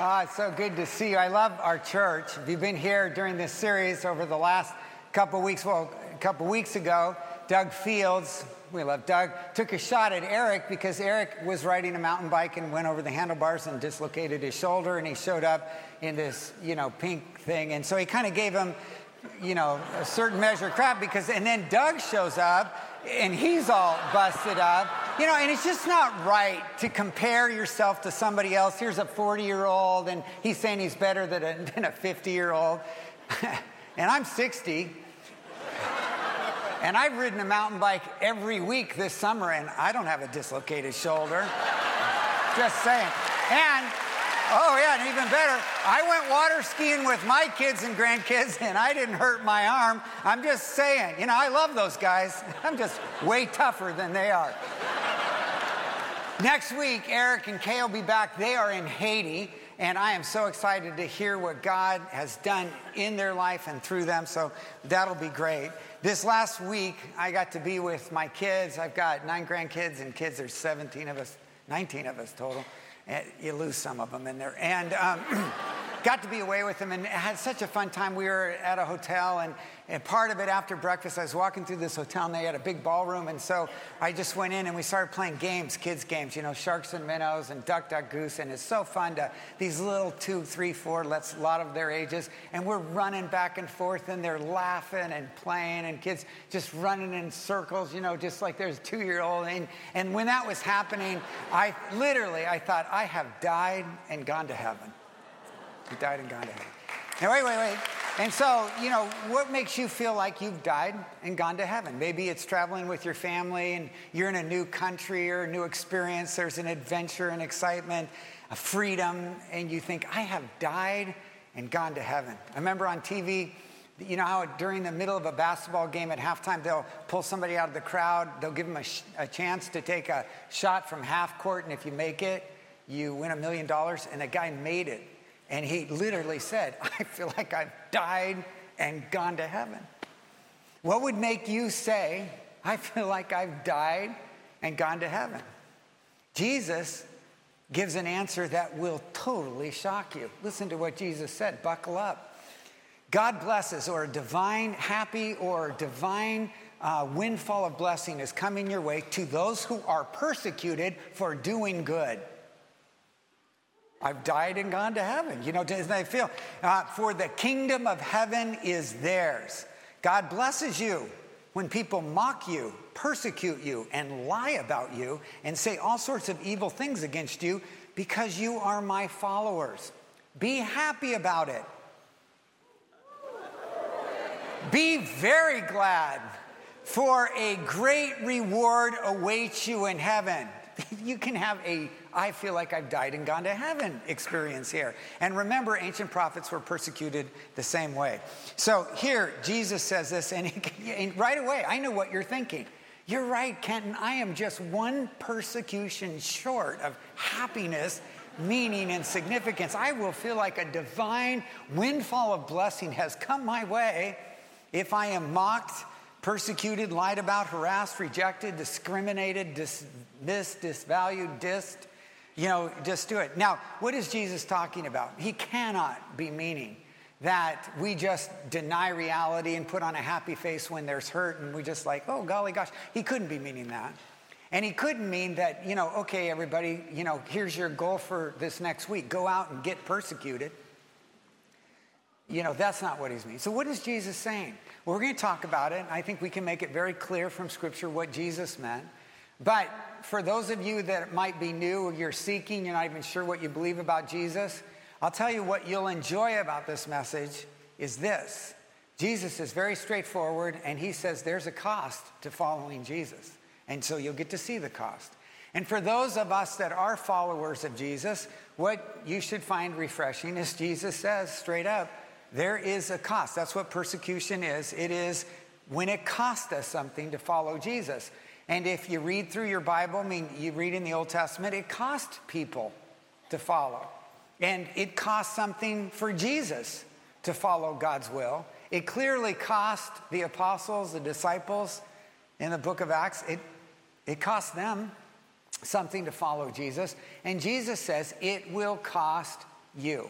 Ah, it's so good to see you. I love our church. If you've been here during this series over the last couple weeks, well, a couple weeks ago, Doug Fields, we love Doug, took a shot at Eric because Eric was riding a mountain bike and went over the handlebars and dislocated his shoulder, and he showed up in this, you know, pink thing. And so he kind of gave him, you know, a certain measure of crap because, and then Doug shows up and he's all busted up. You know, and it's just not right to compare yourself to somebody else. Here's a 40 year old, and he's saying he's better than a, than a 50 year old. and I'm 60. and I've ridden a mountain bike every week this summer, and I don't have a dislocated shoulder. just saying. And Oh, yeah, and even better, I went water skiing with my kids and grandkids, and I didn't hurt my arm. I'm just saying, you know, I love those guys. I'm just way tougher than they are. Next week, Eric and Kay will be back. They are in Haiti, and I am so excited to hear what God has done in their life and through them, so that'll be great. This last week, I got to be with my kids. I've got nine grandkids and kids. There's 17 of us, 19 of us total. And you lose some of them in there. And um, got to be away with them and had such a fun time. We were at a hotel, and, and part of it after breakfast, I was walking through this hotel, and they had a big ballroom. And so I just went in and we started playing games, kids' games, you know, sharks and minnows and duck, duck, goose. And it's so fun to, these little two, three, four, let's, a lot of their ages. And we're running back and forth, and they're laughing and playing, and kids just running in circles, you know, just like there's two year old. And, and when that was happening, I literally, I thought, I have died and gone to heaven. He died and gone to heaven. Now, wait, wait, wait. And so, you know, what makes you feel like you've died and gone to heaven? Maybe it's traveling with your family and you're in a new country or a new experience. There's an adventure and excitement, a freedom, and you think, I have died and gone to heaven. I remember on TV, you know how during the middle of a basketball game at halftime, they'll pull somebody out of the crowd, they'll give them a, sh- a chance to take a shot from half court, and if you make it, you win a million dollars. And the guy made it and he literally said, I feel like I've died and gone to heaven. What would make you say, I feel like I've died and gone to heaven? Jesus gives an answer that will totally shock you. Listen to what Jesus said. Buckle up. God blesses, or a divine, happy, or divine uh, windfall of blessing is coming your way to those who are persecuted for doing good. I've died and gone to heaven. You know, doesn't that feel? Uh, for the kingdom of heaven is theirs. God blesses you when people mock you, persecute you, and lie about you, and say all sorts of evil things against you because you are my followers. Be happy about it. Be very glad, for a great reward awaits you in heaven. You can have a I feel like I've died and gone to heaven experience here. And remember, ancient prophets were persecuted the same way. So here, Jesus says this, and, he, and right away, I know what you're thinking. You're right, Kenton. I am just one persecution short of happiness, meaning, and significance. I will feel like a divine windfall of blessing has come my way if I am mocked, persecuted, lied about, harassed, rejected, discriminated, dismissed, disvalued, dissed, you know, just do it. Now, what is Jesus talking about? He cannot be meaning that we just deny reality and put on a happy face when there's hurt and we just like, oh, golly gosh. He couldn't be meaning that. And he couldn't mean that, you know, okay, everybody, you know, here's your goal for this next week go out and get persecuted. You know, that's not what he's meaning. So, what is Jesus saying? Well, we're going to talk about it. I think we can make it very clear from Scripture what Jesus meant. But for those of you that might be new or you're seeking, you're not even sure what you believe about Jesus, I'll tell you what you'll enjoy about this message is this. Jesus is very straightforward and he says there's a cost to following Jesus. And so you'll get to see the cost. And for those of us that are followers of Jesus, what you should find refreshing is Jesus says straight up, there is a cost. That's what persecution is. It is when it costs us something to follow Jesus. And if you read through your Bible, I mean, you read in the Old Testament, it cost people to follow. And it cost something for Jesus to follow God's will. It clearly cost the apostles, the disciples in the book of Acts, it, it cost them something to follow Jesus. And Jesus says, it will cost you.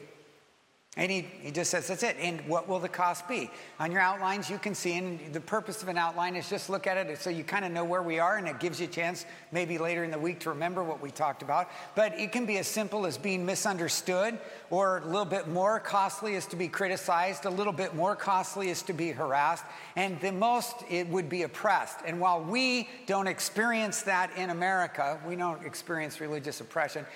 And he, he just says, that's it. And what will the cost be? On your outlines, you can see, and the purpose of an outline is just look at it so you kind of know where we are, and it gives you a chance maybe later in the week to remember what we talked about. But it can be as simple as being misunderstood, or a little bit more costly is to be criticized, a little bit more costly is to be harassed, and the most it would be oppressed. And while we don't experience that in America, we don't experience religious oppression,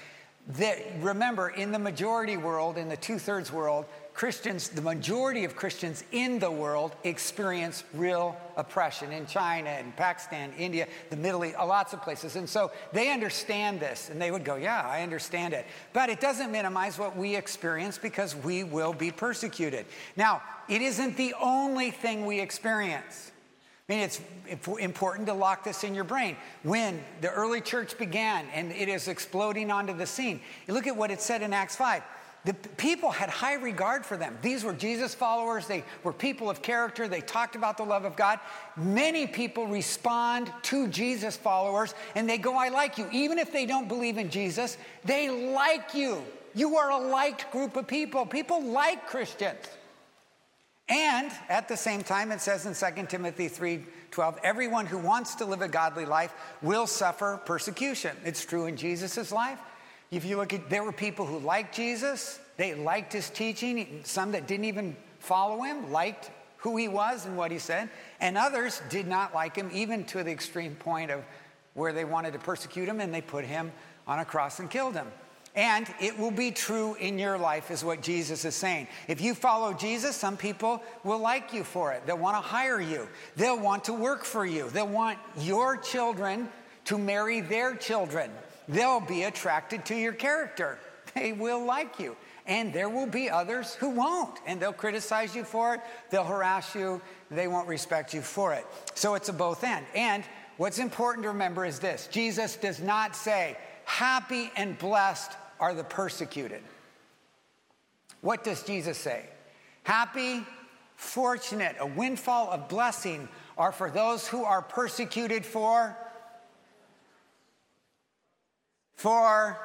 that, remember, in the majority world, in the two thirds world, Christians, the majority of Christians in the world experience real oppression in China and Pakistan, India, the Middle East, lots of places. And so they understand this and they would go, Yeah, I understand it. But it doesn't minimize what we experience because we will be persecuted. Now, it isn't the only thing we experience. I mean, it's important to lock this in your brain. When the early church began and it is exploding onto the scene, you look at what it said in Acts 5. The people had high regard for them. These were Jesus followers. They were people of character. They talked about the love of God. Many people respond to Jesus followers and they go, I like you. Even if they don't believe in Jesus, they like you. You are a liked group of people. People like Christians. And at the same time, it says in 2 Timothy 3:12, everyone who wants to live a godly life will suffer persecution. It's true in Jesus' life. If you look at, there were people who liked Jesus, they liked his teaching. Some that didn't even follow him liked who he was and what he said, and others did not like him, even to the extreme point of where they wanted to persecute him and they put him on a cross and killed him. And it will be true in your life, is what Jesus is saying. If you follow Jesus, some people will like you for it. They'll want to hire you, they'll want to work for you, they'll want your children to marry their children. They'll be attracted to your character, they will like you. And there will be others who won't, and they'll criticize you for it, they'll harass you, they won't respect you for it. So it's a both end. And what's important to remember is this Jesus does not say, Happy and blessed are the persecuted. What does Jesus say? Happy, fortunate, a windfall of blessing are for those who are persecuted for for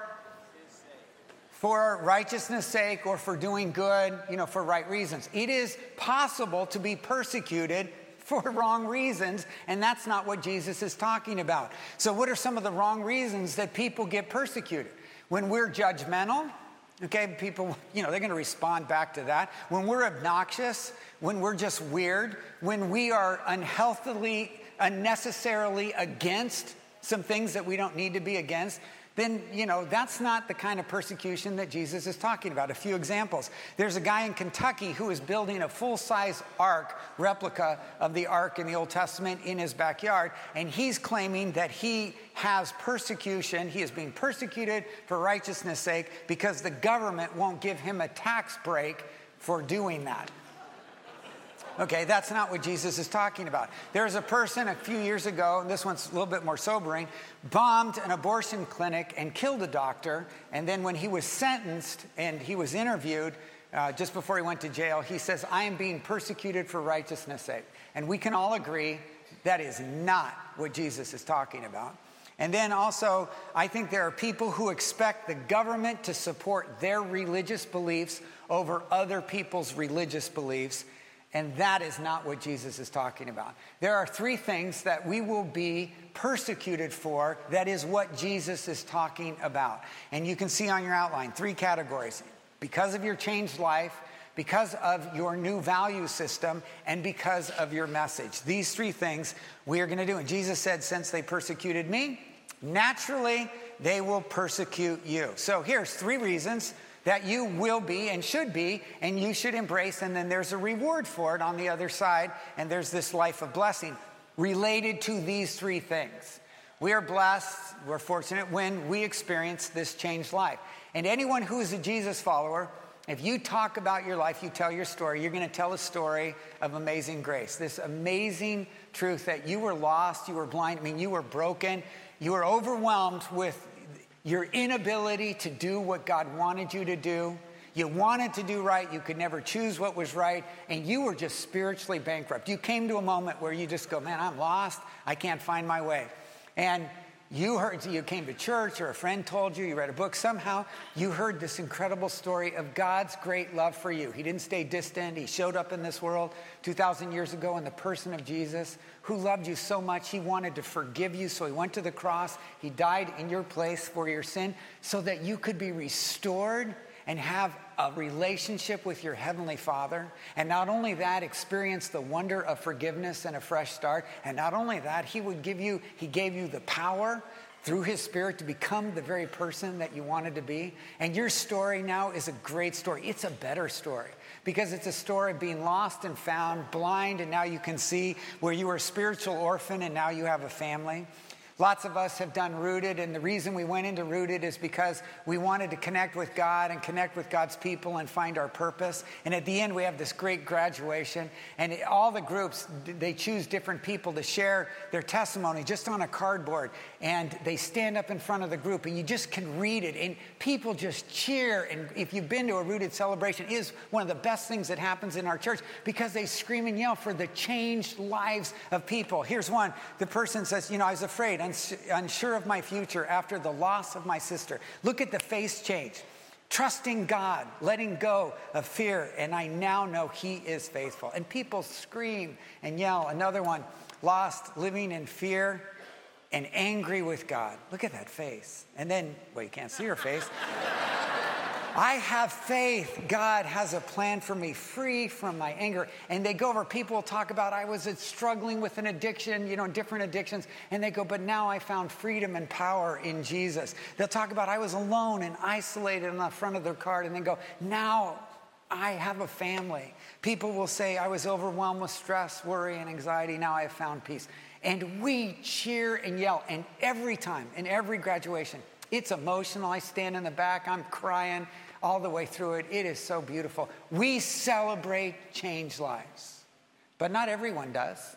for righteousness sake or for doing good, you know, for right reasons. It is possible to be persecuted for wrong reasons, and that's not what Jesus is talking about. So, what are some of the wrong reasons that people get persecuted? When we're judgmental, okay, people, you know, they're going to respond back to that. When we're obnoxious, when we're just weird, when we are unhealthily, unnecessarily against some things that we don't need to be against, then, you know, that's not the kind of persecution that Jesus is talking about. A few examples. There's a guy in Kentucky who is building a full size ark, replica of the ark in the Old Testament, in his backyard, and he's claiming that he has persecution. He is being persecuted for righteousness' sake because the government won't give him a tax break for doing that. Okay, that's not what Jesus is talking about. There's a person a few years ago, and this one's a little bit more sobering, bombed an abortion clinic and killed a doctor. And then when he was sentenced and he was interviewed, uh, just before he went to jail, he says, I am being persecuted for righteousness' sake. And we can all agree that is not what Jesus is talking about. And then also, I think there are people who expect the government to support their religious beliefs over other people's religious beliefs. And that is not what Jesus is talking about. There are three things that we will be persecuted for. That is what Jesus is talking about. And you can see on your outline three categories because of your changed life, because of your new value system, and because of your message. These three things we are going to do. And Jesus said, Since they persecuted me, naturally they will persecute you. So here's three reasons that you will be and should be, and you should embrace. And then there's a reward for it on the other side, and there's this life of blessing related to these three things. We are blessed, we're fortunate when we experience this changed life. And anyone who is a Jesus follower, if you talk about your life, you tell your story, you're going to tell a story of amazing grace. This amazing truth that you were lost, you were blind, I mean, you were broken, you were overwhelmed with your inability to do what God wanted you to do. You wanted to do right, you could never choose what was right, and you were just spiritually bankrupt. You came to a moment where you just go, Man, I'm lost, I can't find my way. And you heard, you came to church or a friend told you, you read a book, somehow you heard this incredible story of God's great love for you. He didn't stay distant. He showed up in this world 2,000 years ago in the person of Jesus, who loved you so much, he wanted to forgive you. So he went to the cross. He died in your place for your sin so that you could be restored and have a relationship with your Heavenly Father. And not only that, experience the wonder of forgiveness and a fresh start. And not only that, He would give you, He gave you the power through His Spirit to become the very person that you wanted to be. And your story now is a great story. It's a better story because it's a story of being lost and found, blind, and now you can see where you were a spiritual orphan and now you have a family. Lots of us have done Rooted, and the reason we went into Rooted is because we wanted to connect with God and connect with God's people and find our purpose. And at the end, we have this great graduation, and all the groups, they choose different people to share their testimony just on a cardboard. And they stand up in front of the group, and you just can read it, and people just cheer. And if you've been to a Rooted celebration, it is one of the best things that happens in our church because they scream and yell for the changed lives of people. Here's one the person says, You know, I was afraid unsure of my future after the loss of my sister. Look at the face change. Trusting God, letting go of fear, and I now know He is faithful. And people scream and yell. Another one, lost, living in fear and angry with God. Look at that face. And then, well, you can't see her face. I have faith. God has a plan for me, free from my anger. And they go over, people talk about, I was struggling with an addiction, you know, different addictions. And they go, but now I found freedom and power in Jesus. They'll talk about, I was alone and isolated on the front of their card. And then go, now I have a family. People will say, I was overwhelmed with stress, worry, and anxiety. Now I have found peace. And we cheer and yell. And every time, in every graduation, it's emotional. I stand in the back, I'm crying all the way through it. It is so beautiful. We celebrate changed lives, but not everyone does.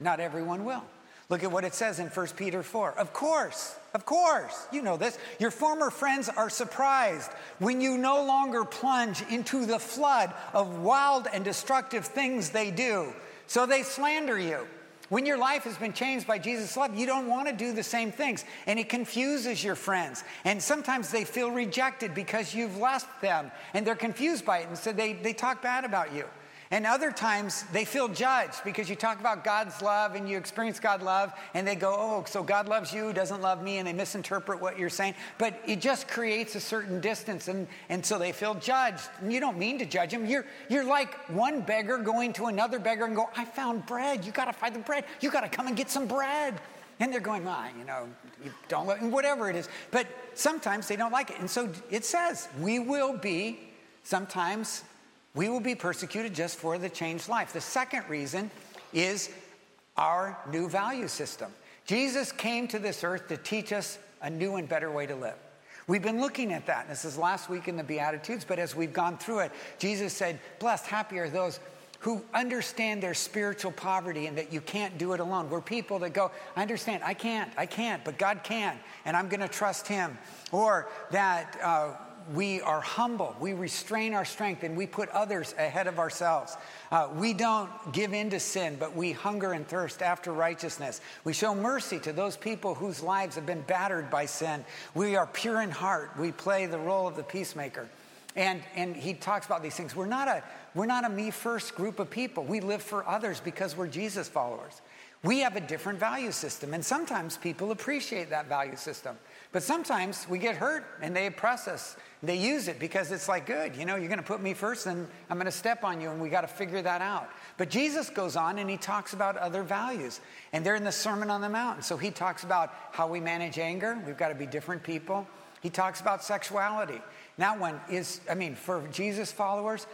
Not everyone will. Look at what it says in 1 Peter 4. Of course, of course, you know this. Your former friends are surprised when you no longer plunge into the flood of wild and destructive things they do. So they slander you. When your life has been changed by Jesus' love, you don't want to do the same things. And it confuses your friends. And sometimes they feel rejected because you've left them and they're confused by it. And so they, they talk bad about you. And other times they feel judged because you talk about God's love and you experience God's love and they go, oh, so God loves you, doesn't love me, and they misinterpret what you're saying. But it just creates a certain distance and, and so they feel judged. And you don't mean to judge them. You're, you're like one beggar going to another beggar and go, I found bread. You got to find the bread. You got to come and get some bread. And they're going, ah, you know, you don't let, whatever it is. But sometimes they don't like it. And so it says, we will be sometimes we will be persecuted just for the changed life. The second reason is our new value system. Jesus came to this earth to teach us a new and better way to live. We've been looking at that. This is last week in the Beatitudes, but as we've gone through it, Jesus said, Blessed, happy are those who understand their spiritual poverty and that you can't do it alone. We're people that go, I understand, I can't, I can't, but God can, and I'm going to trust Him. Or that uh, we are humble, we restrain our strength, and we put others ahead of ourselves. Uh, we don't give in to sin, but we hunger and thirst after righteousness. We show mercy to those people whose lives have been battered by sin. We are pure in heart. We play the role of the peacemaker. And, and he talks about these things. We're not, a, we're not a me first group of people. We live for others because we're Jesus followers. We have a different value system, and sometimes people appreciate that value system. But sometimes we get hurt and they oppress us. They use it because it's like, good, you know, you're going to put me first, and I'm going to step on you, and we got to figure that out. But Jesus goes on and he talks about other values. And they're in the Sermon on the Mount. So he talks about how we manage anger. We've got to be different people. He talks about sexuality. That one is, I mean, for Jesus followers,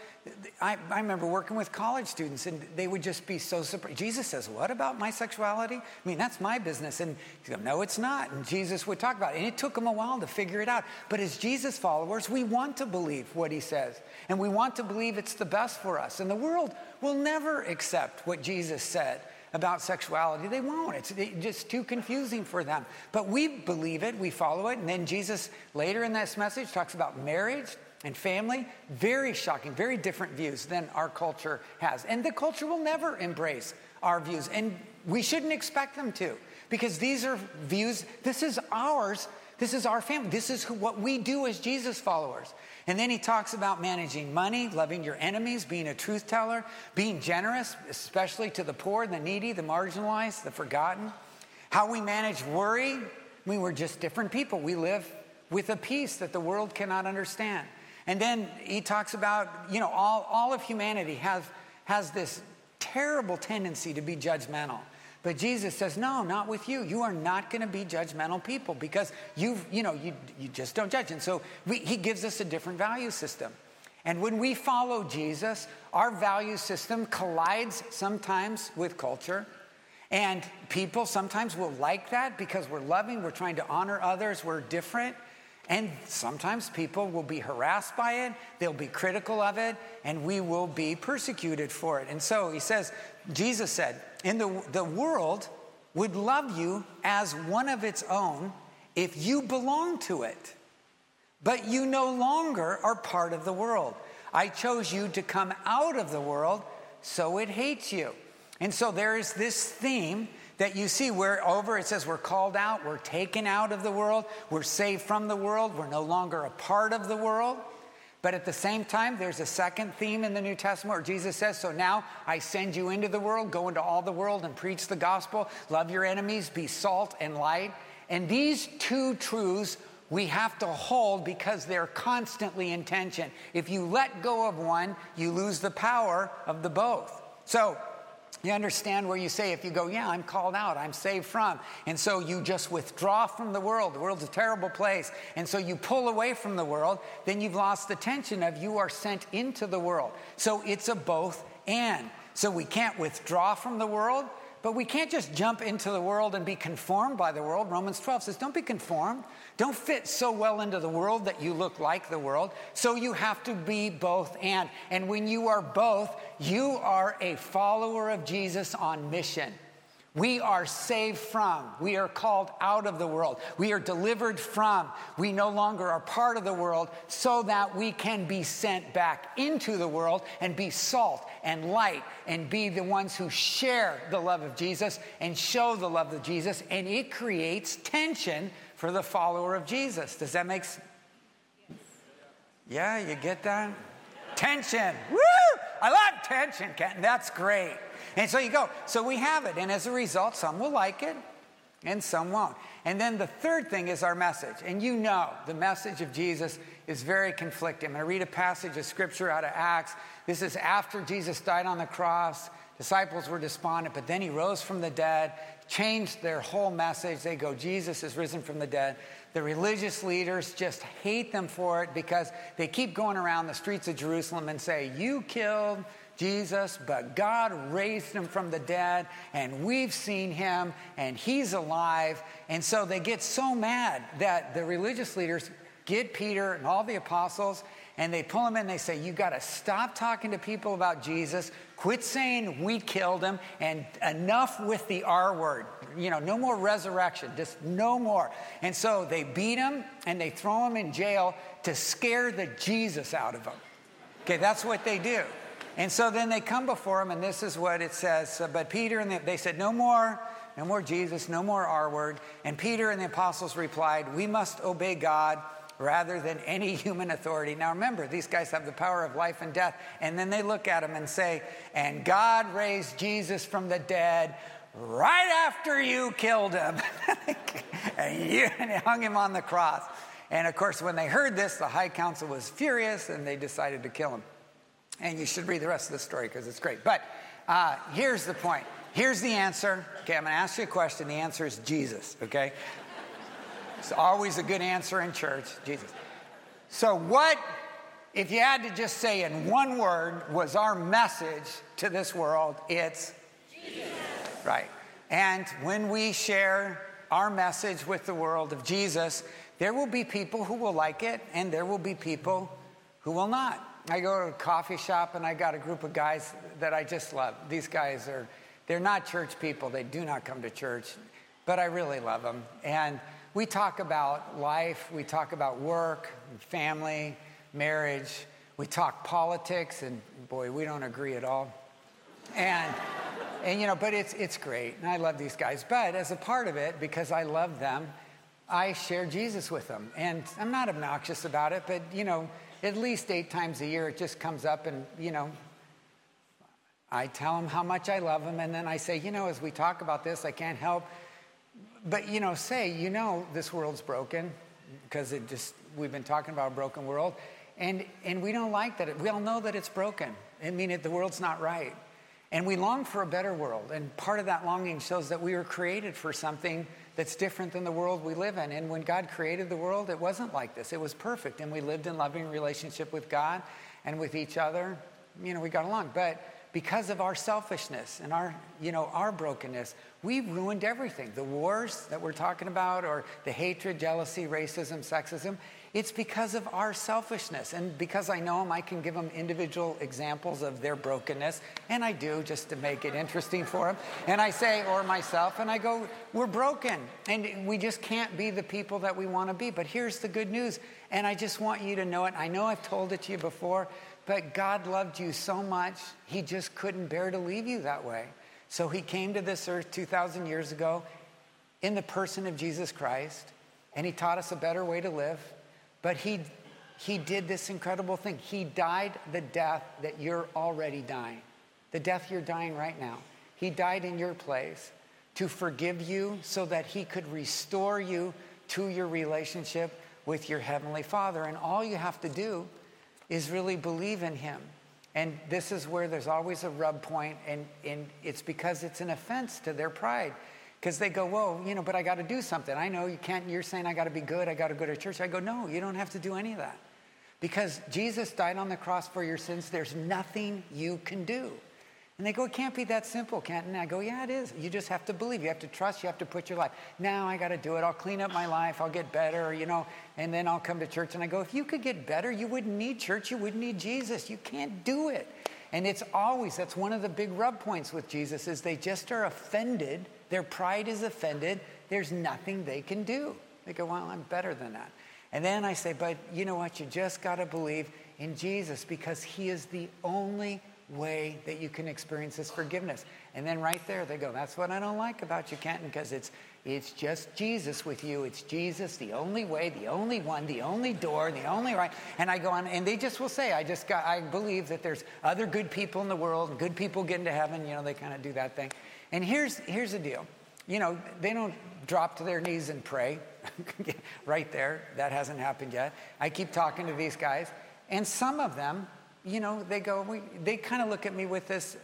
I, I, remember working with college students and they would just be so surprised. Jesus says, What about my sexuality? I mean, that's my business. And go, No, it's not. And Jesus would talk about it. And it took them a while to figure it out. But as Jesus followers, we want to believe what he says. And we want to believe it's the best for us. And the world will never accept what Jesus said about sexuality. They won't. It's just too confusing for them. But we believe it, we follow it. And then Jesus, later in this message, talks about marriage and family. Very shocking, very different views than our culture has. And the culture will never embrace our views. And we shouldn't expect them to because these are views, this is ours, this is our family, this is who, what we do as Jesus followers. And then he talks about managing money, loving your enemies, being a truth teller, being generous, especially to the poor, the needy, the marginalized, the forgotten. How we manage worry. Mean, we're just different people. We live with a peace that the world cannot understand. And then he talks about, you know, all, all of humanity has, has this terrible tendency to be judgmental. But Jesus says, no, not with you. You are not going to be judgmental people because you you know, you, you just don't judge. And so we, he gives us a different value system. And when we follow Jesus, our value system collides sometimes with culture. And people sometimes will like that because we're loving, we're trying to honor others, we're different. And sometimes people will be harassed by it, they'll be critical of it, and we will be persecuted for it. And so he says, Jesus said, in the, the world would love you as one of its own if you belong to it. But you no longer are part of the world. I chose you to come out of the world, so it hates you. And so there is this theme that you see where over it says we're called out, we're taken out of the world, we're saved from the world, we're no longer a part of the world. But at the same time, there's a second theme in the New Testament where Jesus says, So now I send you into the world, go into all the world and preach the gospel, love your enemies, be salt and light. And these two truths we have to hold because they're constantly in tension. If you let go of one, you lose the power of the both. So you understand where you say, if you go, yeah, I'm called out, I'm saved from. And so you just withdraw from the world. The world's a terrible place. And so you pull away from the world, then you've lost the tension of you are sent into the world. So it's a both and. So we can't withdraw from the world, but we can't just jump into the world and be conformed by the world. Romans 12 says, don't be conformed. Don't fit so well into the world that you look like the world. So you have to be both and. And when you are both, you are a follower of Jesus on mission. We are saved from. We are called out of the world. We are delivered from. We no longer are part of the world so that we can be sent back into the world and be salt and light and be the ones who share the love of Jesus and show the love of Jesus. And it creates tension for the follower of Jesus. Does that make sense? Yeah, you get that? Tension. Woo! I love tension, Kenton. That's great. And so you go. So we have it. And as a result, some will like it and some won't. And then the third thing is our message. And you know the message of Jesus is very conflicting. I'm going to read a passage of scripture out of Acts. This is after Jesus died on the cross. Disciples were despondent, but then he rose from the dead, changed their whole message. They go, Jesus is risen from the dead. The religious leaders just hate them for it because they keep going around the streets of Jerusalem and say, You killed Jesus, but God raised him from the dead, and we've seen him, and he's alive. And so they get so mad that the religious leaders get Peter and all the apostles, and they pull him in. They say, You got to stop talking to people about Jesus. Quit saying we killed him, and enough with the R word. You know, no more resurrection, just no more. And so they beat him and they throw him in jail to scare the Jesus out of him. Okay, that's what they do. And so then they come before him, and this is what it says. Uh, but Peter and the, they said, No more, no more Jesus, no more R word. And Peter and the apostles replied, We must obey God rather than any human authority. Now remember, these guys have the power of life and death. And then they look at him and say, And God raised Jesus from the dead right after you killed him. and you hung him on the cross. And of course, when they heard this, the high council was furious and they decided to kill him. And you should read the rest of the story because it's great. But uh, here's the point. Here's the answer. Okay, I'm going to ask you a question. The answer is Jesus, okay? It's always a good answer in church, Jesus. So, what, if you had to just say in one word, was our message to this world? It's Jesus. Right. And when we share our message with the world of Jesus, there will be people who will like it, and there will be people who will not. I go to a coffee shop and I got a group of guys that I just love. These guys are, they're not church people. They do not come to church, but I really love them. And we talk about life, we talk about work, family, marriage, we talk politics, and boy, we don't agree at all. And and you know, but it's it's great, and I love these guys. But as a part of it, because I love them, I share Jesus with them, and I'm not obnoxious about it. But you know, at least eight times a year, it just comes up, and you know, I tell them how much I love them, and then I say, you know, as we talk about this, I can't help, but you know, say, you know, this world's broken because it just we've been talking about a broken world, and and we don't like that. We all know that it's broken. I mean, it, the world's not right. And we long for a better world. And part of that longing shows that we were created for something that's different than the world we live in. And when God created the world, it wasn't like this. It was perfect. And we lived in loving relationship with God and with each other. You know, we got along. But because of our selfishness and our, you know, our brokenness, we ruined everything. The wars that we're talking about, or the hatred, jealousy, racism, sexism, it's because of our selfishness. And because I know them, I can give them individual examples of their brokenness. And I do just to make it interesting for them. And I say, or myself, and I go, we're broken. And we just can't be the people that we want to be. But here's the good news. And I just want you to know it. I know I've told it to you before, but God loved you so much, He just couldn't bear to leave you that way. So He came to this earth 2,000 years ago in the person of Jesus Christ, and He taught us a better way to live. But he, he did this incredible thing. He died the death that you're already dying, the death you're dying right now. He died in your place to forgive you so that he could restore you to your relationship with your Heavenly Father. And all you have to do is really believe in him. And this is where there's always a rub point, and, and it's because it's an offense to their pride. Because they go, whoa, you know, but I got to do something. I know you can't, you're saying I got to be good, I got to go to church. I go, no, you don't have to do any of that. Because Jesus died on the cross for your sins, there's nothing you can do. And they go, it can't be that simple, can't it? And I go, yeah, it is. You just have to believe. You have to trust. You have to put your life. Now I got to do it. I'll clean up my life. I'll get better, you know, and then I'll come to church. And I go, if you could get better, you wouldn't need church. You wouldn't need Jesus. You can't do it. And it's always, that's one of the big rub points with Jesus is they just are offended – their pride is offended. There's nothing they can do. They go, Well, I'm better than that. And then I say, But you know what? You just got to believe in Jesus because He is the only way that you can experience this forgiveness. And then right there they go, That's what I don't like about you, Kenton, because it's it's just Jesus with you. It's Jesus, the only way, the only one, the only door, the only right. And I go on, and they just will say, I just got, I believe that there's other good people in the world, good people get into heaven. You know, they kind of do that thing. And here's, here's the deal you know, they don't drop to their knees and pray right there. That hasn't happened yet. I keep talking to these guys, and some of them, you know, they go, we, they kind of look at me with this,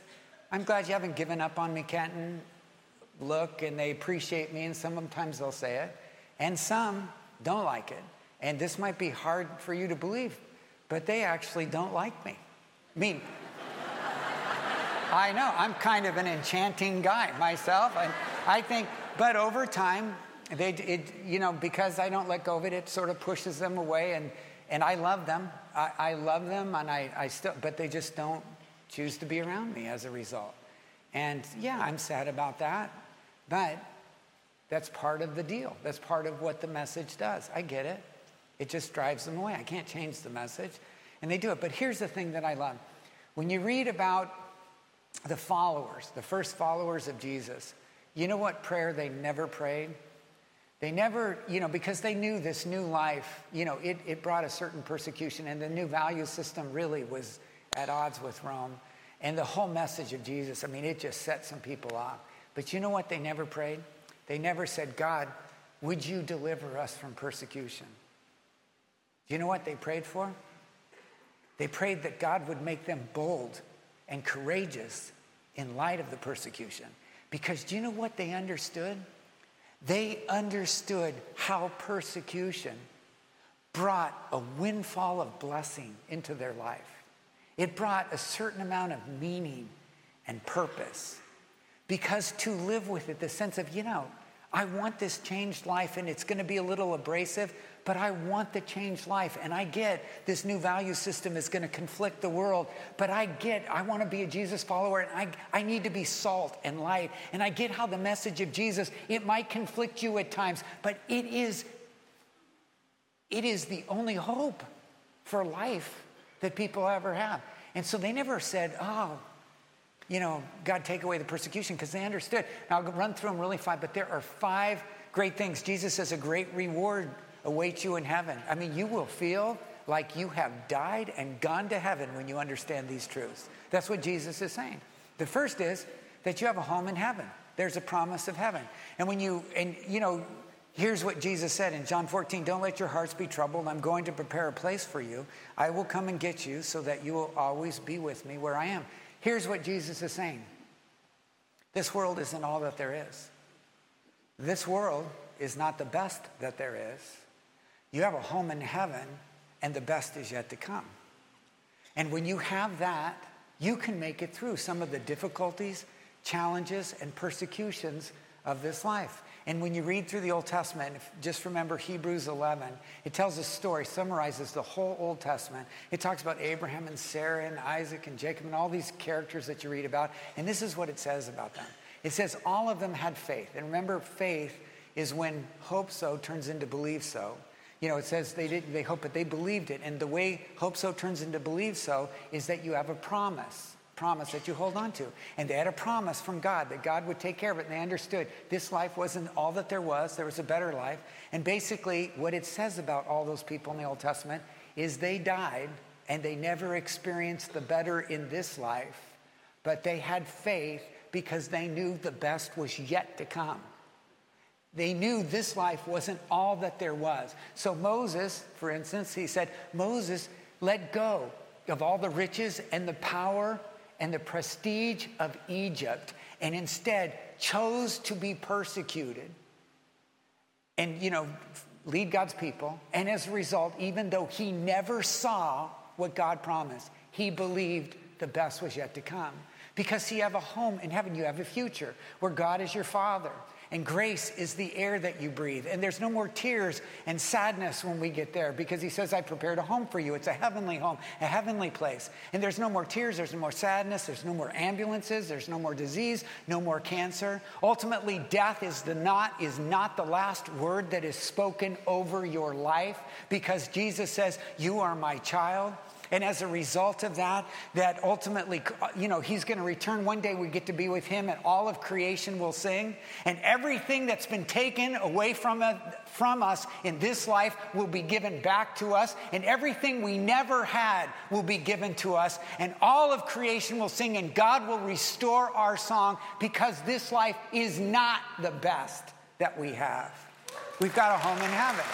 I'm glad you haven't given up on me, Kenton look, and they appreciate me, and sometimes they'll say it, and some don't like it. And this might be hard for you to believe, but they actually don't like me. I mean, I know. I'm kind of an enchanting guy myself. And I think, but over time, they, it, you know, because I don't let go of it, it sort of pushes them away. And, and I love them. I, I love them, and I, I still, but they just don't choose to be around me as a result. And yeah, I'm sad about that. But that's part of the deal. That's part of what the message does. I get it. It just drives them away. I can't change the message. And they do it. But here's the thing that I love. When you read about the followers, the first followers of Jesus, you know what prayer they never prayed? They never, you know, because they knew this new life, you know, it, it brought a certain persecution, and the new value system really was at odds with Rome. And the whole message of Jesus, I mean, it just set some people off. But you know what they never prayed? They never said, God, would you deliver us from persecution? Do you know what they prayed for? They prayed that God would make them bold and courageous in light of the persecution. Because do you know what they understood? They understood how persecution brought a windfall of blessing into their life. It brought a certain amount of meaning and purpose. Because to live with it, the sense of, you know, I want this changed life and it's going to be a little abrasive, but I want the changed life. And I get this new value system is going to conflict the world, but I get, I want to be a Jesus follower and I, I need to be salt and light. And I get how the message of Jesus, it might conflict you at times, but it is, it is the only hope for life that people ever have. And so they never said, oh, you know, God, take away the persecution because they understood. Now, I'll run through them really fast, but there are five great things. Jesus says a great reward awaits you in heaven. I mean, you will feel like you have died and gone to heaven when you understand these truths. That's what Jesus is saying. The first is that you have a home in heaven. There's a promise of heaven. And when you, and you know, here's what Jesus said in John 14 Don't let your hearts be troubled. I'm going to prepare a place for you. I will come and get you so that you will always be with me where I am. Here's what Jesus is saying this world isn't all that there is. This world is not the best that there is. You have a home in heaven, and the best is yet to come. And when you have that, you can make it through some of the difficulties, challenges, and persecutions of this life. And when you read through the Old Testament, just remember Hebrews 11, it tells a story, summarizes the whole Old Testament. It talks about Abraham and Sarah and Isaac and Jacob and all these characters that you read about. And this is what it says about them it says all of them had faith. And remember, faith is when hope so turns into believe so. You know, it says they didn't, they hope, but they believed it. And the way hope so turns into believe so is that you have a promise promise that you hold on to. And they had a promise from God that God would take care of it. And they understood this life wasn't all that there was, there was a better life. And basically, what it says about all those people in the Old Testament is they died and they never experienced the better in this life, but they had faith because they knew the best was yet to come. They knew this life wasn't all that there was. So, Moses, for instance, he said, Moses let go of all the riches and the power and the prestige of Egypt and instead chose to be persecuted and, you know, lead God's people. And as a result, even though he never saw what God promised, he believed the best was yet to come. Because you have a home in heaven, you have a future where God is your father. And grace is the air that you breathe. And there's no more tears and sadness when we get there because he says, I prepared a home for you. It's a heavenly home, a heavenly place. And there's no more tears, there's no more sadness, there's no more ambulances, there's no more disease, no more cancer. Ultimately, death is the not is not the last word that is spoken over your life because Jesus says, You are my child. And as a result of that, that ultimately, you know, he's going to return. One day we get to be with him, and all of creation will sing. And everything that's been taken away from, from us in this life will be given back to us. And everything we never had will be given to us. And all of creation will sing, and God will restore our song because this life is not the best that we have. We've got a home in heaven.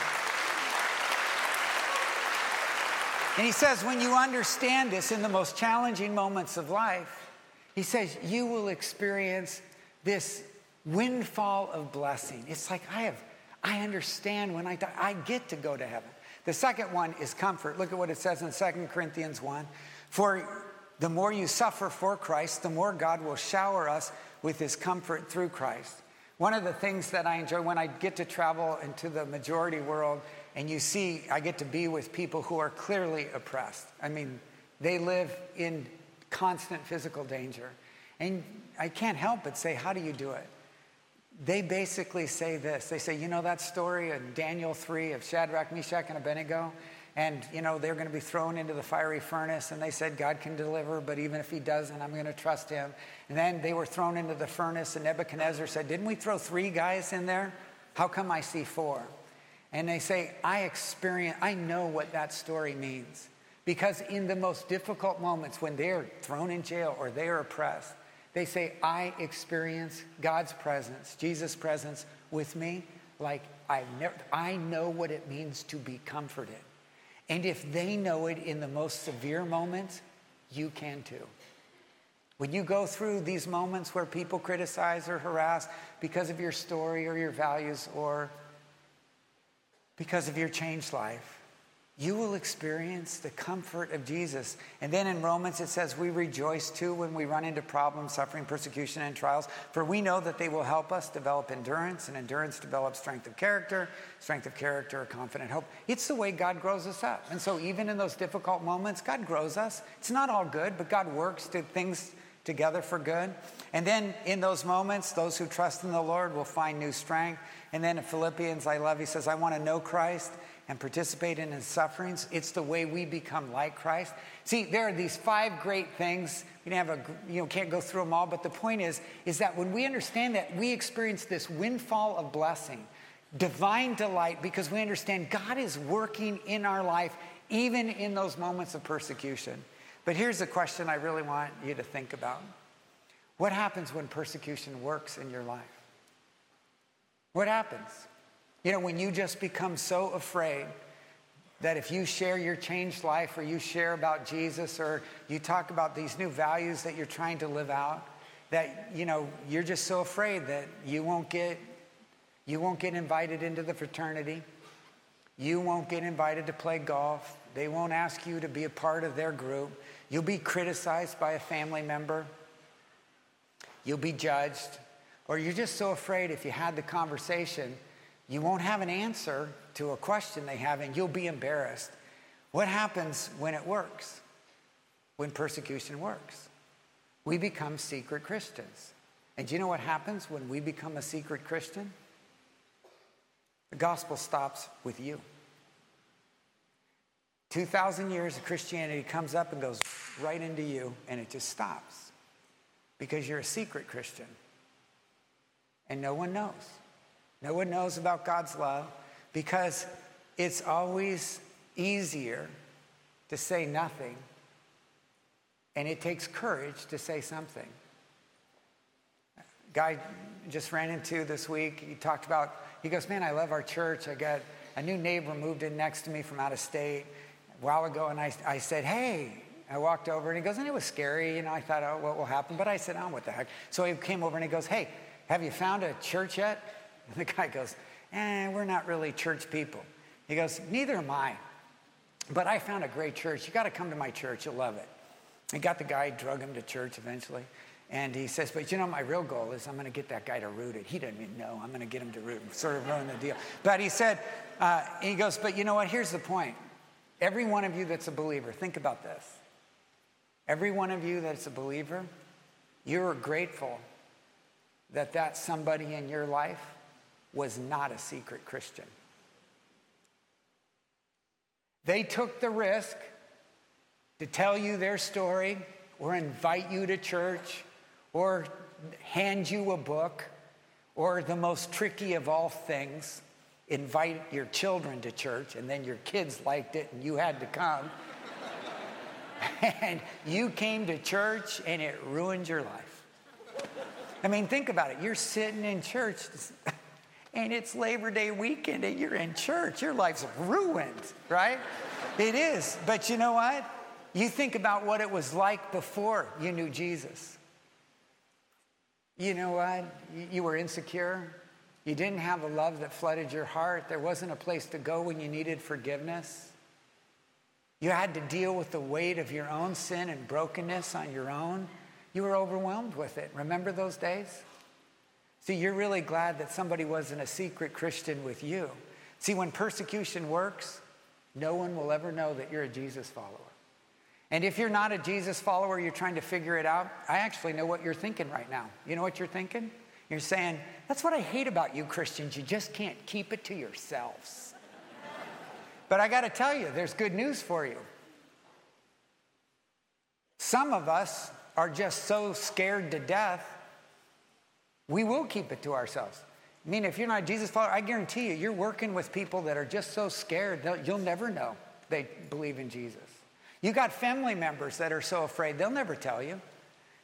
And he says, when you understand this in the most challenging moments of life, he says, you will experience this windfall of blessing. It's like, I have, I understand when I die, I get to go to heaven. The second one is comfort. Look at what it says in 2 Corinthians 1. For the more you suffer for Christ, the more God will shower us with his comfort through Christ. One of the things that I enjoy when I get to travel into the majority world and you see, I get to be with people who are clearly oppressed. I mean, they live in constant physical danger. And I can't help but say, How do you do it? They basically say this they say, You know that story in Daniel 3 of Shadrach, Meshach, and Abednego? And, you know, they're going to be thrown into the fiery furnace. And they said, God can deliver, but even if he doesn't, I'm going to trust him. And then they were thrown into the furnace, and Nebuchadnezzar said, Didn't we throw three guys in there? How come I see four? And they say, I experience, I know what that story means. Because in the most difficult moments when they're thrown in jail or they're oppressed, they say, I experience God's presence, Jesus' presence with me, like I've never, I know what it means to be comforted. And if they know it in the most severe moments, you can too. When you go through these moments where people criticize or harass because of your story or your values or because of your changed life, you will experience the comfort of Jesus. And then in Romans, it says, We rejoice too when we run into problems, suffering, persecution, and trials, for we know that they will help us develop endurance, and endurance develops strength of character, strength of character, confident hope. It's the way God grows us up. And so, even in those difficult moments, God grows us. It's not all good, but God works to things together for good. And then in those moments, those who trust in the Lord will find new strength. And then in Philippians, I love, he says, I want to know Christ and participate in his sufferings. It's the way we become like Christ. See, there are these five great things. We have a, you know, can't go through them all, but the point is, is that when we understand that, we experience this windfall of blessing, divine delight, because we understand God is working in our life, even in those moments of persecution. But here's a question I really want you to think about. What happens when persecution works in your life? What happens? You know, when you just become so afraid that if you share your changed life or you share about Jesus or you talk about these new values that you're trying to live out, that you know, you're just so afraid that you won't get you won't get invited into the fraternity. You won't get invited to play golf. They won't ask you to be a part of their group. You'll be criticized by a family member. You'll be judged. Or you're just so afraid if you had the conversation, you won't have an answer to a question they have and you'll be embarrassed. What happens when it works? When persecution works? We become secret Christians. And do you know what happens when we become a secret Christian? The gospel stops with you. 2,000 years of Christianity comes up and goes right into you, and it just stops because you're a secret Christian and no one knows. No one knows about God's love because it's always easier to say nothing, and it takes courage to say something. Guy just ran into this week, he talked about, he goes, Man, I love our church. I got a new neighbor moved in next to me from out of state a while ago, and I, I said, Hey, I walked over and he goes, and it was scary. You know, I thought, oh, what will happen? But I said, oh, what the heck? So he came over and he goes, hey, have you found a church yet? And the guy goes, Eh, we're not really church people. He goes, Neither am I. But I found a great church. You got to come to my church. You'll love it. He got the guy, drug him to church eventually. And he says, But you know, my real goal is I'm going to get that guy to root it. He doesn't even know. I'm going to get him to root it, sort of ruin the deal. But he said, uh, He goes, But you know what? Here's the point. Every one of you that's a believer, think about this. Every one of you that's a believer, you're grateful that that somebody in your life was not a secret Christian. They took the risk to tell you their story or invite you to church or hand you a book or the most tricky of all things, invite your children to church and then your kids liked it and you had to come. and you came to church and it ruined your life. I mean, think about it. You're sitting in church and it's Labor Day weekend and you're in church. Your life's ruined, right? it is. But you know what? You think about what it was like before you knew Jesus. You know what? You were insecure. You didn't have a love that flooded your heart. There wasn't a place to go when you needed forgiveness. You had to deal with the weight of your own sin and brokenness on your own. You were overwhelmed with it. Remember those days? See, you're really glad that somebody wasn't a secret Christian with you. See, when persecution works, no one will ever know that you're a Jesus follower. And if you're not a Jesus follower, you're trying to figure it out, I actually know what you're thinking right now. You know what you're thinking? You're saying, That's what I hate about you Christians. You just can't keep it to yourselves. but I got to tell you, there's good news for you. Some of us are just so scared to death, we will keep it to ourselves. I mean, if you're not a Jesus follower, I guarantee you, you're working with people that are just so scared, you'll never know they believe in Jesus. You got family members that are so afraid, they'll never tell you.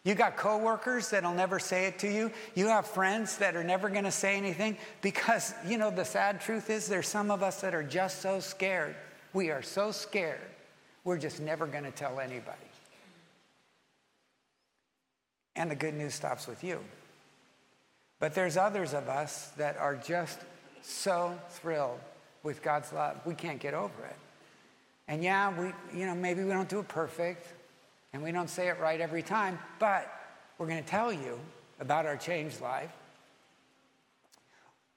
You got coworkers that'll never say it to you. You have friends that are never going to say anything because, you know, the sad truth is there's some of us that are just so scared. We are so scared, we're just never going to tell anybody. And the good news stops with you. But there's others of us that are just so thrilled with God's love. We can't get over it. And yeah, we, you know, maybe we don't do it perfect and we don't say it right every time, but we're going to tell you about our changed life.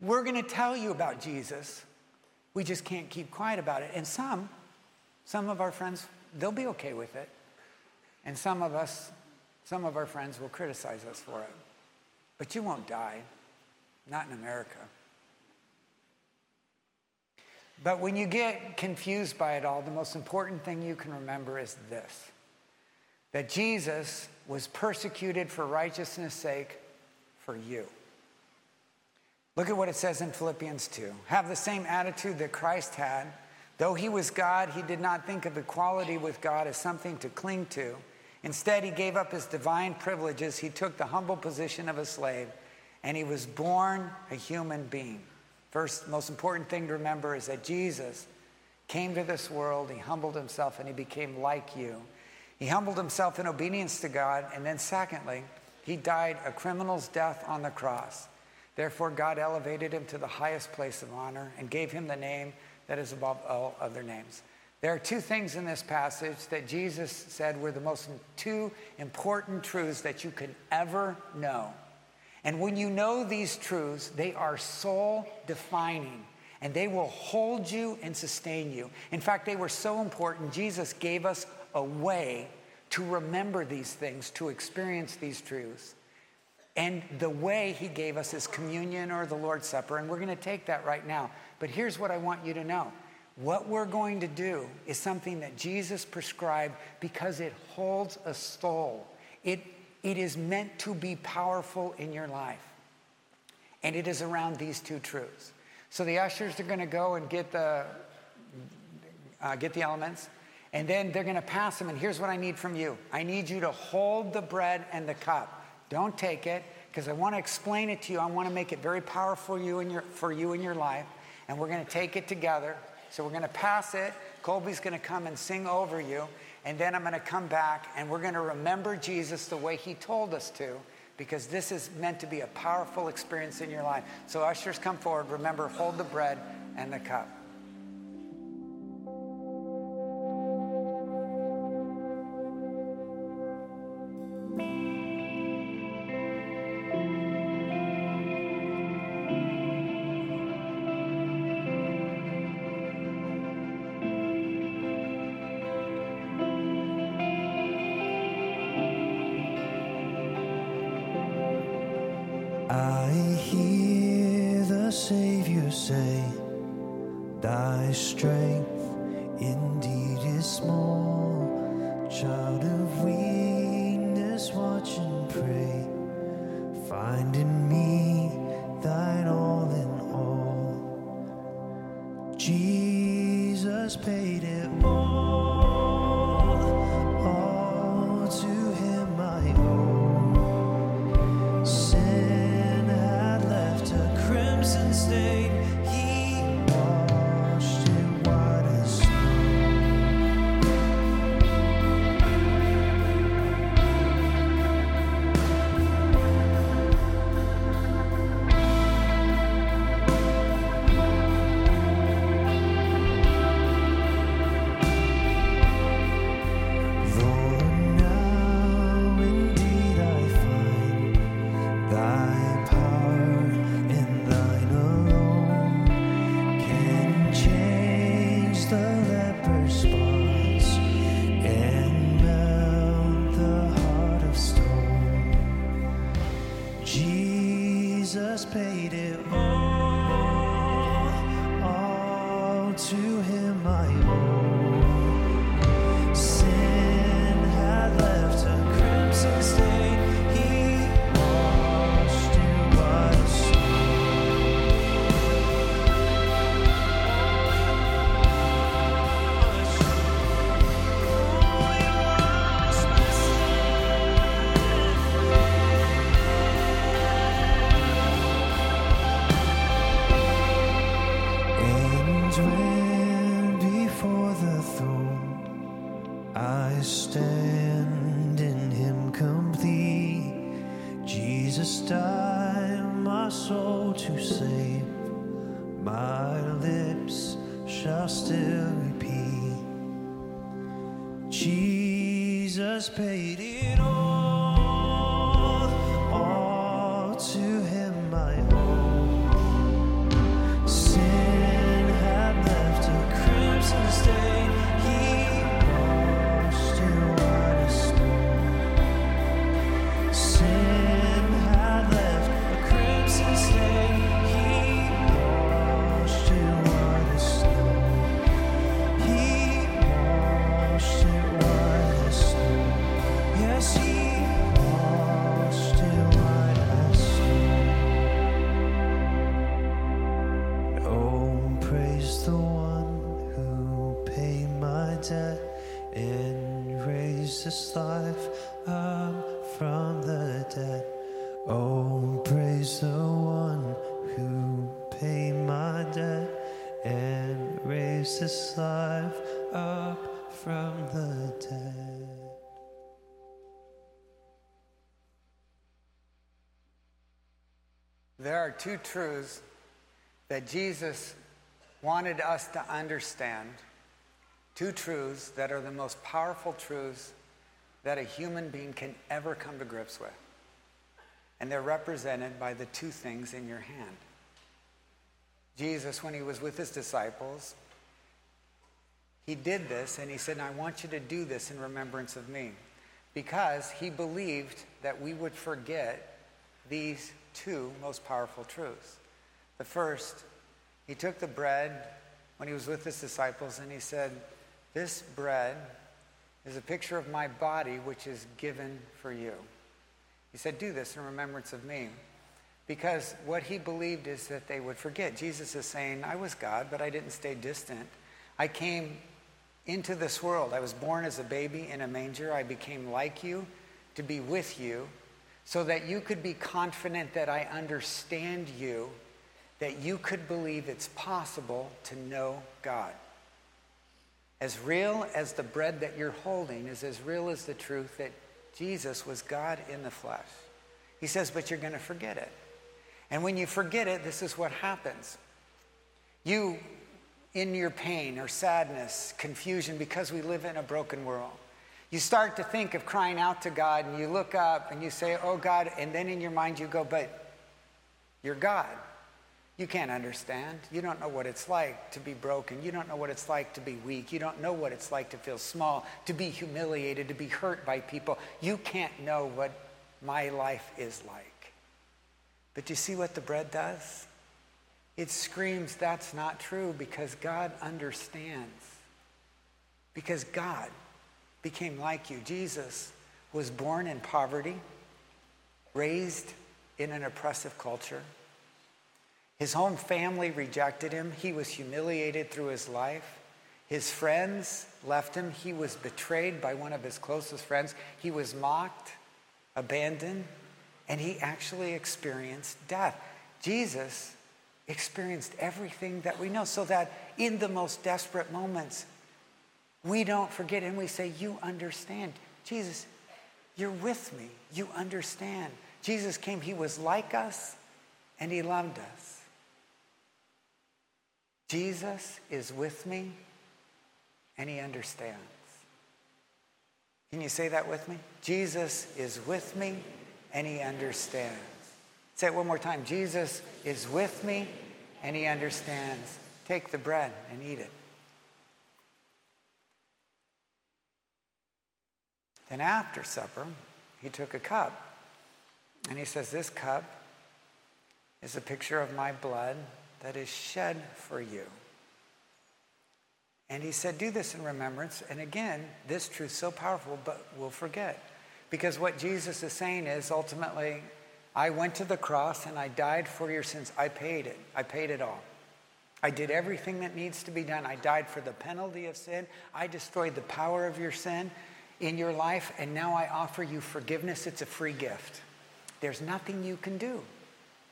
We're going to tell you about Jesus. We just can't keep quiet about it. And some, some of our friends, they'll be okay with it. And some of us, some of our friends will criticize us for it. But you won't die, not in America. But when you get confused by it all, the most important thing you can remember is this that Jesus was persecuted for righteousness' sake for you. Look at what it says in Philippians 2. Have the same attitude that Christ had. Though he was God, he did not think of equality with God as something to cling to. Instead, he gave up his divine privileges. He took the humble position of a slave, and he was born a human being. First, most important thing to remember is that Jesus came to this world, he humbled himself, and he became like you. He humbled himself in obedience to God, and then, secondly, he died a criminal's death on the cross. Therefore, God elevated him to the highest place of honor and gave him the name that is above all other names. There are two things in this passage that Jesus said were the most two important truths that you can ever know. And when you know these truths, they are soul defining and they will hold you and sustain you. In fact, they were so important, Jesus gave us a way to remember these things, to experience these truths. And the way he gave us is communion or the Lord's Supper, and we're going to take that right now. But here's what I want you to know what we're going to do is something that Jesus prescribed because it holds a soul. It, it is meant to be powerful in your life. And it is around these two truths. So the ushers are going to go and get the, uh, get the elements, and then they're going to pass them. And here's what I need from you I need you to hold the bread and the cup. Don't take it because I want to explain it to you. I want to make it very powerful for you in your, for you in your life. And we're going to take it together. So we're going to pass it. Colby's going to come and sing over you. And then I'm going to come back and we're going to remember Jesus the way he told us to because this is meant to be a powerful experience in your life. So, ushers, come forward. Remember, hold the bread and the cup. Are two truths that Jesus wanted us to understand. Two truths that are the most powerful truths that a human being can ever come to grips with. And they're represented by the two things in your hand. Jesus, when he was with his disciples, he did this and he said, I want you to do this in remembrance of me. Because he believed that we would forget these two most powerful truths. The first, he took the bread when he was with his disciples and he said, This bread is a picture of my body, which is given for you. He said, Do this in remembrance of me. Because what he believed is that they would forget. Jesus is saying, I was God, but I didn't stay distant. I came into this world. I was born as a baby in a manger. I became like you to be with you so that you could be confident that I understand you, that you could believe it's possible to know God. As real as the bread that you're holding is as real as the truth that Jesus was God in the flesh. He says, but you're going to forget it. And when you forget it, this is what happens. You, in your pain or sadness, confusion, because we live in a broken world, you start to think of crying out to God and you look up and you say, Oh God, and then in your mind you go, But you're God. You can't understand. You don't know what it's like to be broken. You don't know what it's like to be weak. You don't know what it's like to feel small, to be humiliated, to be hurt by people. You can't know what my life is like. But you see what the bread does? It screams that's not true because God understands. Because God became like you. Jesus was born in poverty, raised in an oppressive culture. His home family rejected him. He was humiliated through his life. His friends left him. He was betrayed by one of his closest friends. He was mocked, abandoned, and he actually experienced death. Jesus experienced everything that we know so that in the most desperate moments, we don't forget and we say, You understand. Jesus, you're with me. You understand. Jesus came, He was like us, and He loved us. Jesus is with me, and He understands. Can you say that with me? Jesus is with me, and He understands. Say it one more time. Jesus is with me, and He understands. Take the bread and eat it. Then after supper, he took a cup and he says, This cup is a picture of my blood that is shed for you. And he said, Do this in remembrance. And again, this truth so powerful, but we'll forget. Because what Jesus is saying is ultimately, I went to the cross and I died for your sins. I paid it. I paid it all. I did everything that needs to be done. I died for the penalty of sin. I destroyed the power of your sin in your life, and now I offer you forgiveness. It's a free gift. There's nothing you can do.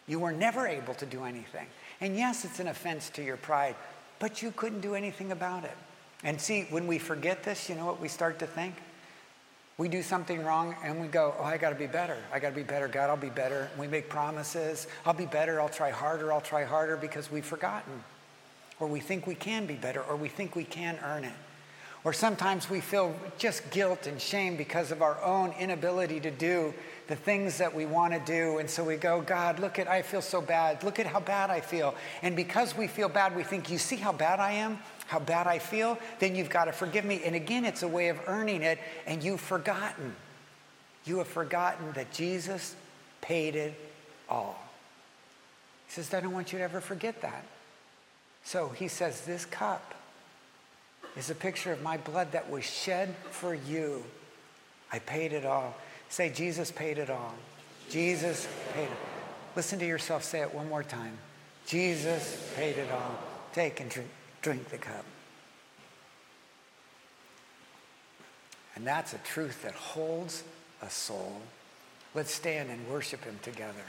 You were never able to do anything. And yes, it's an offense to your pride, but you couldn't do anything about it. And see, when we forget this, you know what we start to think? We do something wrong and we go, Oh, I got to be better. I got to be better. God, I'll be better. we make promises. I'll be better. I'll try harder. I'll try harder because we've forgotten. Or we think we can be better, or we think we can earn it. Or sometimes we feel just guilt and shame because of our own inability to do the things that we want to do. And so we go, God, look at, I feel so bad. Look at how bad I feel. And because we feel bad, we think, you see how bad I am? How bad I feel? Then you've got to forgive me. And again, it's a way of earning it, and you've forgotten. You have forgotten that Jesus paid it all. He says, I don't want you to ever forget that. So he says, This cup is a picture of my blood that was shed for you. I paid it all. Say, Jesus paid it all. Jesus paid it. Listen to yourself say it one more time. Jesus paid it all. Take and drink, drink the cup. And that's a truth that holds a soul. Let's stand and worship him together.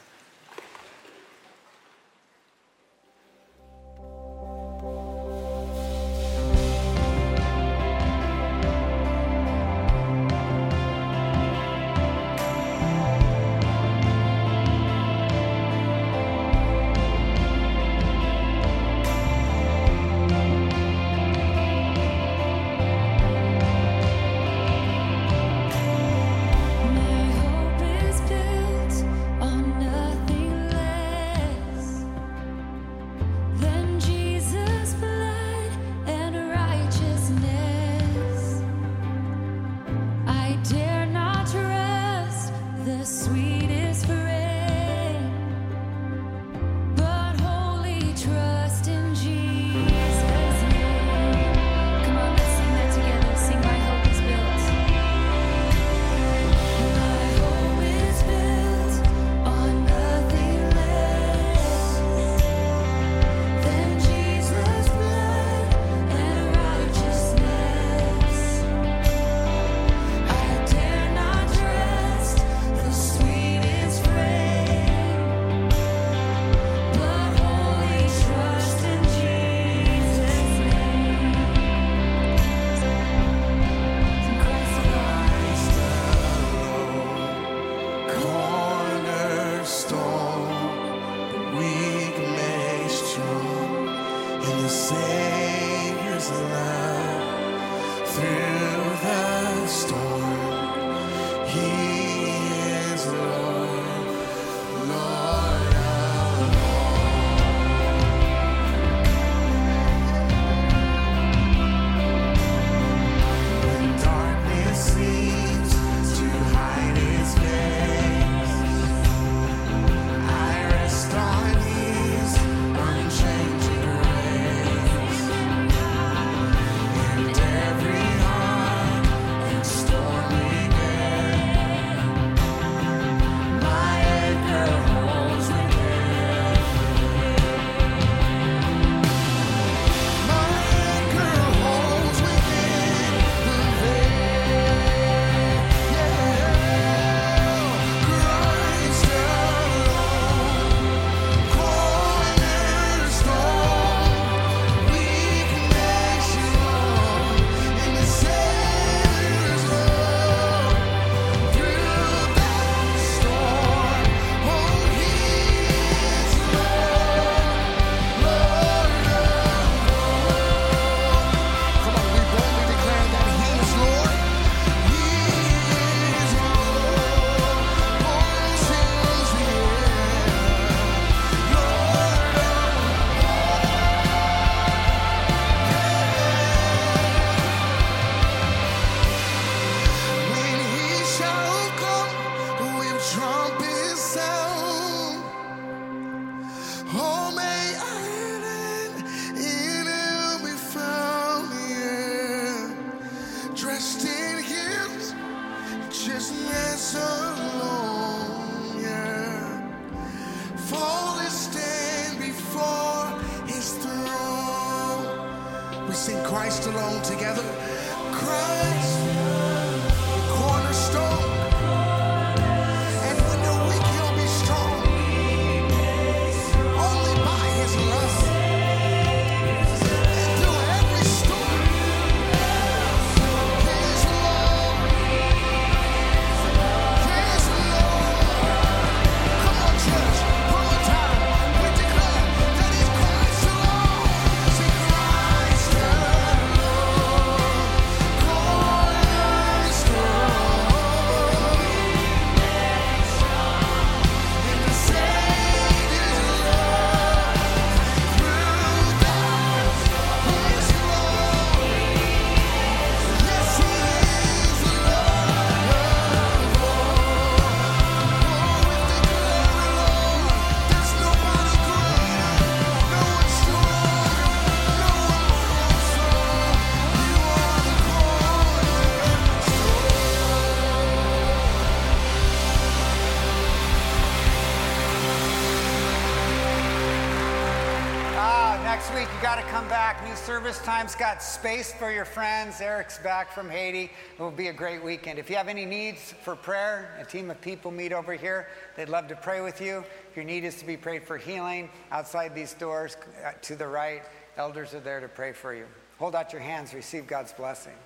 Service time's got space for your friends. Eric's back from Haiti. It will be a great weekend. If you have any needs for prayer, a team of people meet over here. They'd love to pray with you. If your need is to be prayed for healing, outside these doors uh, to the right, elders are there to pray for you. Hold out your hands, receive God's blessing.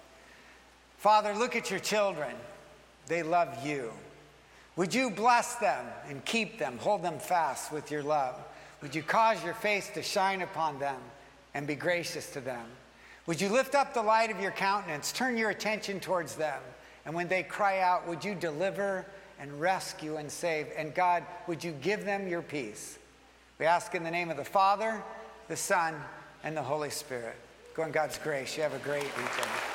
Father, look at your children. They love you. Would you bless them and keep them, hold them fast with your love? Would you cause your face to shine upon them and be gracious to them? Would you lift up the light of your countenance, turn your attention towards them, and when they cry out, would you deliver and rescue and save? And God, would you give them your peace? We ask in the name of the Father, the Son, and the Holy Spirit. Go in God's grace. You have a great weekend.